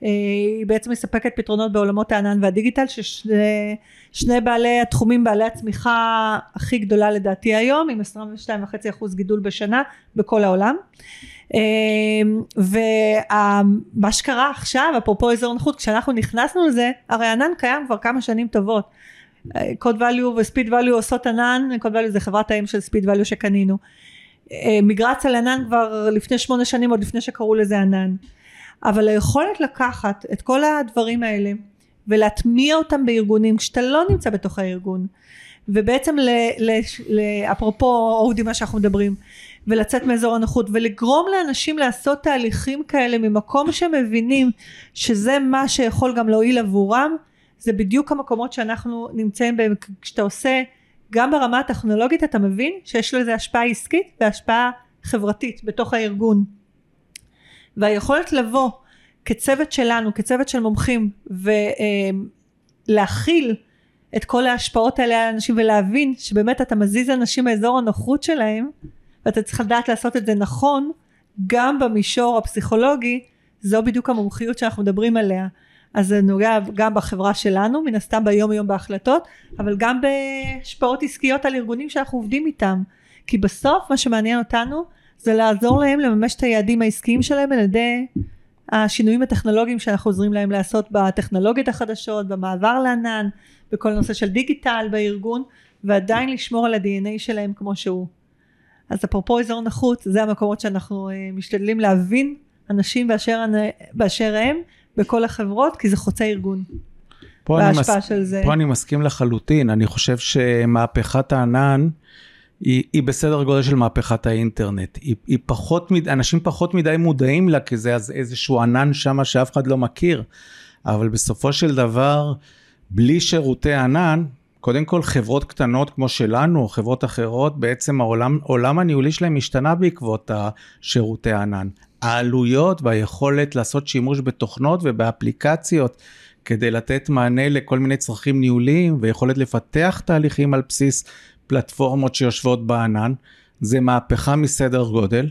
היא בעצם מספקת פתרונות בעולמות הענן והדיגיטל ששני בעלי התחומים בעלי הצמיחה הכי גדולה לדעתי היום עם 22.5% גידול בשנה בכל העולם. אה, ומה שקרה עכשיו אפרופו אזור נוחות כשאנחנו נכנסנו לזה הרי ענן קיים כבר כמה שנים טובות. קוד value וספיד value עושות ענן קוד value זה חברת האם של ספיד value שקנינו. מיגרציה לענן כבר לפני שמונה שנים עוד לפני שקראו לזה ענן אבל היכולת לקחת את כל הדברים האלה ולהטמיע אותם בארגונים כשאתה לא נמצא בתוך הארגון ובעצם אפרופו אודי מה שאנחנו מדברים ולצאת מאזור הנוחות ולגרום לאנשים לעשות תהליכים כאלה ממקום שהם מבינים שזה מה שיכול גם להועיל עבורם זה בדיוק המקומות שאנחנו נמצאים בהם. כשאתה עושה גם ברמה הטכנולוגית אתה מבין שיש לזה השפעה עסקית והשפעה חברתית בתוך הארגון והיכולת לבוא כצוות שלנו כצוות של מומחים ולהכיל את כל ההשפעות האלה על אנשים ולהבין שבאמת אתה מזיז אנשים מאזור הנוחות שלהם ואתה צריך לדעת לעשות את זה נכון גם במישור הפסיכולוגי זו בדיוק המומחיות שאנחנו מדברים עליה. אז זה נוגע גם בחברה שלנו מן הסתם ביום יום בהחלטות אבל גם בהשפעות עסקיות על ארגונים שאנחנו עובדים איתם. כי בסוף מה שמעניין אותנו זה לעזור להם לממש את היעדים העסקיים שלהם על ידי השינויים הטכנולוגיים שאנחנו עוזרים להם לעשות בטכנולוגיות החדשות במעבר לענן בכל נושא של דיגיטל בארגון ועדיין לשמור על ה-DNA שלהם כמו שהוא אז אפרופו אזור נחות זה המקומות שאנחנו uh, משתדלים להבין אנשים באשר, באשר הם בכל החברות כי זה חוצה ארגון. פה אני, מס... של זה. פה אני מסכים לחלוטין אני חושב שמהפכת הענן היא, היא בסדר גודל של מהפכת האינטרנט היא, היא פחות אנשים פחות מדי מודעים לה כי זה איזשהו ענן שם שאף אחד לא מכיר אבל בסופו של דבר בלי שירותי ענן קודם כל חברות קטנות כמו שלנו חברות אחרות בעצם העולם העולם הניהולי שלהם השתנה בעקבות השירותי ענן. העלויות והיכולת לעשות שימוש בתוכנות ובאפליקציות כדי לתת מענה לכל מיני צרכים ניהוליים ויכולת לפתח תהליכים על בסיס פלטפורמות שיושבות בענן זה מהפכה מסדר גודל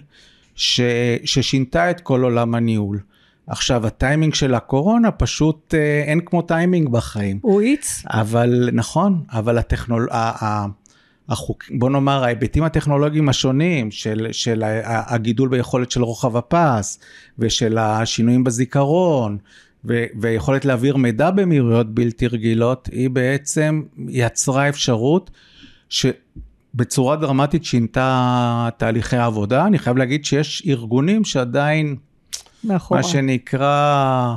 ש, ששינתה את כל עולם הניהול. עכשיו הטיימינג של הקורונה פשוט אה, אין כמו טיימינג בחיים. הוא האיץ. אבל נכון, אבל הטכנול... החוק, בוא נאמר ההיבטים הטכנולוגיים השונים של, של הגידול ביכולת של רוחב הפס ושל השינויים בזיכרון ו, ויכולת להעביר מידע במהירויות בלתי רגילות היא בעצם יצרה אפשרות שבצורה דרמטית שינתה תהליכי העבודה. אני חייב להגיד שיש ארגונים שעדיין מאחורה. מה שנקרא,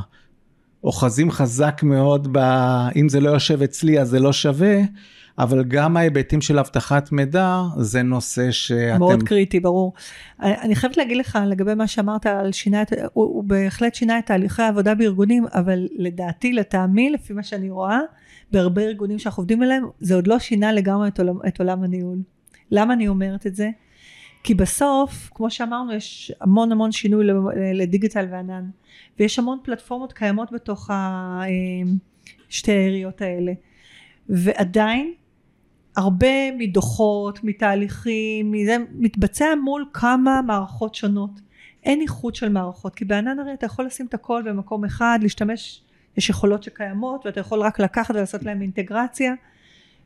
אוחזים חזק מאוד ב... אם זה לא יושב אצלי אז זה לא שווה, אבל גם ההיבטים של אבטחת מידע זה נושא שאתם... מאוד קריטי, ברור. אני חייבת להגיד לך לגבי מה שאמרת על שינה, את... הוא, הוא בהחלט שינה את תהליכי העבודה בארגונים, אבל לדעתי, לטעמי, לפי מה שאני רואה, בהרבה ארגונים שאנחנו עובדים עליהם, זה עוד לא שינה לגמרי את עולם, את עולם הניהול. למה אני אומרת את זה? כי בסוף, כמו שאמרנו, יש המון המון שינוי לדיגיטל וענן, ויש המון פלטפורמות קיימות בתוך אה, שתי העיריות האלה, ועדיין הרבה מדוחות, מתהליכים, מזה מתבצע מול כמה מערכות שונות. אין איחוד של מערכות, כי בענן הרי אתה יכול לשים את הכל במקום אחד, להשתמש, יש יכולות שקיימות, ואתה יכול רק לקחת ולעשות להם אינטגרציה.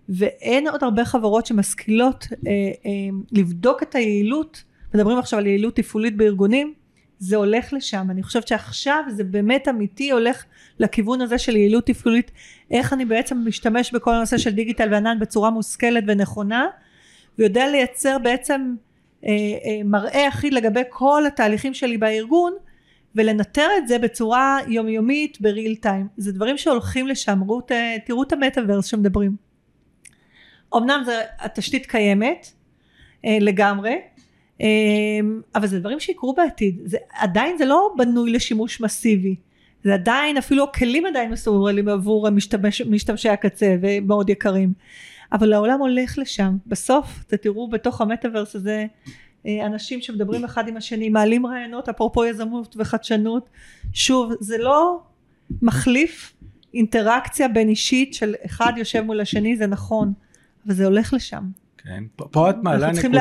ואין עוד הרבה חברות שמשכילות אה, אה, לבדוק את היעילות, מדברים עכשיו על יעילות תפעולית בארגונים, זה הולך לשם, אני חושבת שעכשיו זה באמת אמיתי הולך לכיוון הזה של יעילות תפעולית, איך אני בעצם משתמש בכל הנושא של דיגיטל וענן בצורה מושכלת ונכונה, ויודע לייצר בעצם אה, אה, מראה אחיד לגבי כל התהליכים שלי בארגון, ולנטר את זה בצורה יומיומית בריל טיים, זה דברים שהולכים לשם, ראו, תראו את המטאוורס שמדברים. אמנם זה, התשתית קיימת אה, לגמרי, אה, אבל זה דברים שיקרו בעתיד, זה, עדיין זה לא בנוי לשימוש מסיבי, זה עדיין, אפילו הכלים עדיין מסורלים עבור המשתמש, משתמשי הקצה ומאוד יקרים, אבל העולם הולך לשם, בסוף אתם תראו בתוך המטאוורס הזה אה, אנשים שמדברים אחד עם השני, מעלים רעיונות, אפרופו יזמות וחדשנות, שוב, זה לא מחליף אינטראקציה בין אישית של אחד יושב מול השני, זה נכון, וזה הולך לשם. כן, פה, פה את מעלה נקודה, אנחנו צריכים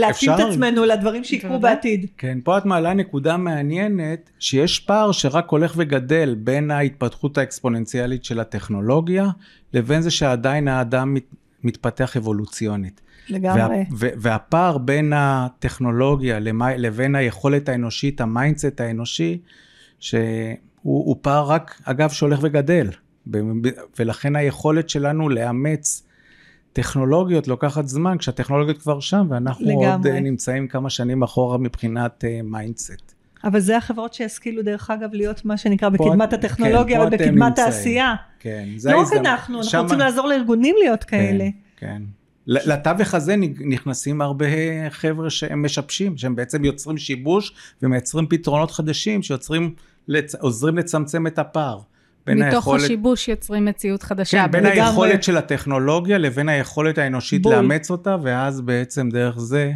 להתאים את עצמנו לדברים שיקרו בעתיד. כן, פה את מעלה נקודה מעניינת, שיש פער שרק הולך וגדל בין ההתפתחות האקספוננציאלית של הטכנולוגיה, לבין זה שעדיין האדם מת, מתפתח אבולוציונית. לגמרי. וה, והפער בין הטכנולוגיה לבין היכולת האנושית, ה mindset האנושי, שהוא פער רק, אגב, שהולך וגדל. ולכן היכולת שלנו לאמץ טכנולוגיות לוקחת זמן, כשהטכנולוגיות כבר שם, ואנחנו לגמרי. עוד אה, נמצאים כמה שנים אחורה מבחינת mindset. אה, אבל זה החברות שישכילו דרך אגב להיות מה שנקרא בקדמת הטכנולוגיה כן, ובקדמת העשייה. כן, זה לא רק אנחנו, אנחנו רוצים לעזור לארגונים להיות כן, כאלה. כן, כן. לתווך הזה נכנסים הרבה חבר'ה שהם משבשים, שהם בעצם יוצרים שיבוש ומייצרים פתרונות חדשים שעוזרים לצמצם את הפער. בין מתוך היכולת... השיבוש יוצרים מציאות חדשה. כן, בין היכולת של הטכנולוגיה לבין היכולת האנושית בול. לאמץ אותה, ואז בעצם דרך זה...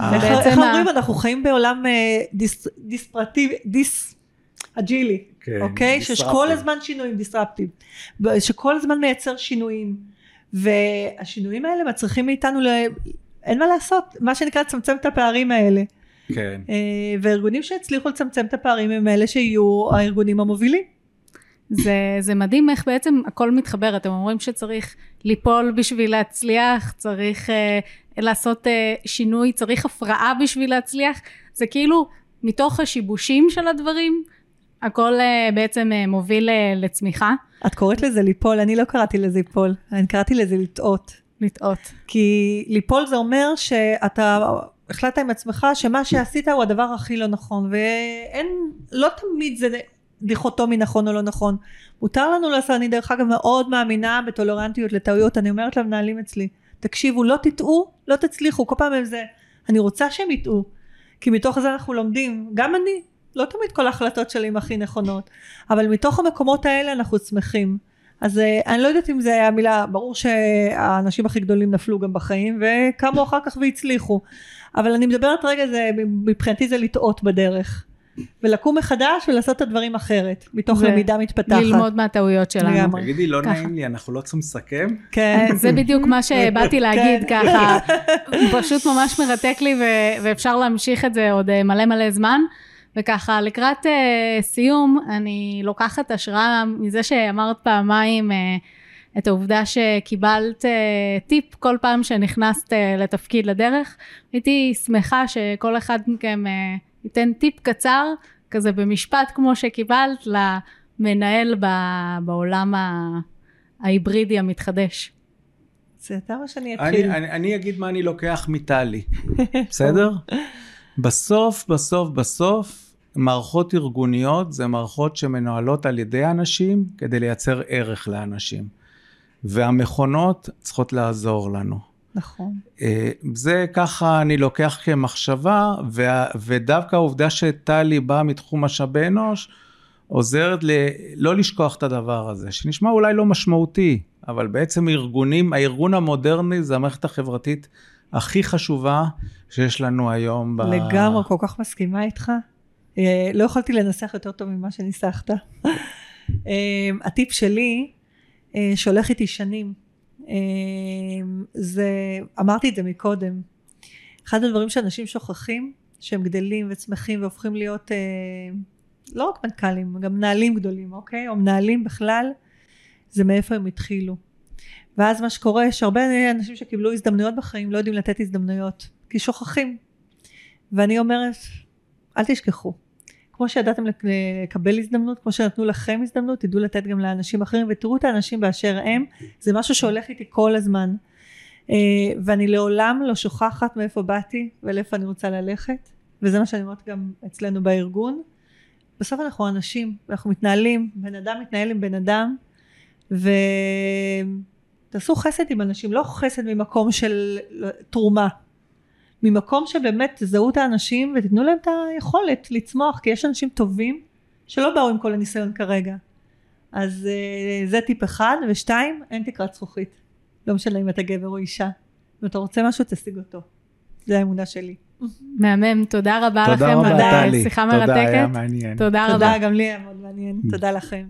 איך אומרים, אנחנו חיים בעולם אה, דיסרפטיבי, דיס... אג'ילי, כן, אוקיי? שיש כל הזמן שינויים, disruptive, שכל הזמן מייצר שינויים, והשינויים האלה מצריכים מאיתנו, ל... אין מה לעשות, מה שנקרא לצמצם את הפערים האלה. כן. אה, וארגונים שהצליחו לצמצם את הפערים הם אלה שיהיו הארגונים המובילים. זה, זה מדהים איך בעצם הכל מתחבר, אתם אומרים שצריך ליפול בשביל להצליח, צריך uh, לעשות uh, שינוי, צריך הפרעה בשביל להצליח, זה כאילו מתוך השיבושים של הדברים, הכל uh, בעצם uh, מוביל uh, לצמיחה. את קוראת לזה ליפול, אני לא קראתי לזה ליפול, אני קראתי לזה לטעות. לטעות. כי ליפול זה אומר שאתה החלטת עם עצמך שמה שעשית הוא הדבר הכי לא נכון, ואין, לא תמיד זה דיכוטומי נכון או לא נכון. מותר לנו לעשות, אני דרך אגב מאוד מאמינה בטולרנטיות לטעויות, אני אומרת למנהלים אצלי, תקשיבו, לא תטעו, לא תצליחו, כל פעם הם זה, אני רוצה שהם יטעו, כי מתוך זה אנחנו לומדים, גם אני, לא תמיד כל ההחלטות שלי הן הכי נכונות, אבל מתוך המקומות האלה אנחנו שמחים. אז אה, אני לא יודעת אם זה היה מילה, ברור שהאנשים הכי גדולים נפלו גם בחיים וקמו אחר כך והצליחו, אבל אני מדברת רגע, זה, מבחינתי זה לטעות בדרך. ולקום מחדש ולעשות את הדברים אחרת, מתוך למידה מתפתחת. ללמוד מהטעויות שלנו. תגידי, לא נעים לי, אנחנו לא צריכים לסכם? כן. אה, זה בדיוק מה שבאתי כן. להגיד ככה, פשוט ממש מרתק לי ואפשר להמשיך את זה עוד אה, מלא מלא זמן. וככה לקראת uh, סיום אני לוקחת השראה מזה שאמרת פעמיים uh, את העובדה שקיבלת uh, טיפ כל פעם שנכנסת uh, לתפקיד לדרך. הייתי שמחה שכל אחד מכם uh, ייתן טיפ קצר, כזה במשפט כמו שקיבלת, למנהל בעולם ההיברידי המתחדש. זה אתה או שאני אתחיל? אני, אני, אני אגיד מה אני לוקח מטלי, בסדר? בסוף, בסוף, בסוף, מערכות ארגוניות זה מערכות שמנוהלות על ידי אנשים כדי לייצר ערך לאנשים. והמכונות צריכות לעזור לנו. נכון. אה, זה ככה אני לוקח כמחשבה, ודווקא העובדה שטלי באה מתחום משאבי אנוש, עוזרת ל... לא לשכוח את הדבר הזה, שנשמע אולי לא משמעותי, אבל בעצם ארגונים, הארגון המודרני זה המערכת החברתית הכי חשובה שיש לנו היום. ב... לגמרי, כל כך מסכימה איתך. אה, לא יכולתי לנסח יותר טוב ממה שניסחת. אה, הטיפ שלי, שהולך איתי שנים, זה, אמרתי את זה מקודם, אחד הדברים שאנשים שוכחים, שהם גדלים וצמחים והופכים להיות אה, לא רק מנכ"לים, גם מנהלים גדולים, אוקיי? או מנהלים בכלל, זה מאיפה הם התחילו. ואז מה שקורה, יש הרבה אנשים שקיבלו הזדמנויות בחיים, לא יודעים לתת הזדמנויות, כי שוכחים. ואני אומרת, אל תשכחו. כמו שידעתם לקבל הזדמנות, כמו שנתנו לכם הזדמנות, תדעו לתת גם לאנשים אחרים, ותראו את האנשים באשר הם, זה משהו שהולך איתי כל הזמן. אה, ואני לעולם לא שוכחת מאיפה באתי ולאיפה אני רוצה ללכת, וזה מה שאני אומרת גם אצלנו בארגון. בסוף אנחנו אנשים, אנחנו מתנהלים, בן אדם מתנהל עם בן אדם, ותעשו חסד עם אנשים, לא חסד ממקום של תרומה, ממקום שבאמת תזהו את האנשים ותיתנו להם את היכולת לצמוח, כי יש אנשים טובים שלא באו עם כל הניסיון כרגע. אז אה, זה טיפ אחד, ושתיים, אין תקרת זכוכית. לא משנה אם אתה גבר או אישה. אם אתה רוצה משהו, תשיג אותו. זו האמונה שלי. מהמם, תודה רבה תודה לכם רבה, על שיחה מרתקת. תודה, היה מעניין. תודה רבה. תודה, גם לי היה מאוד מעניין. תודה לכם.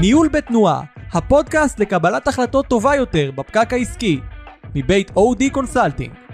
ניהול בתנועה הפודקאסט לקבלת החלטות טובה יותר בפקק העסקי, מבית OD Consulting.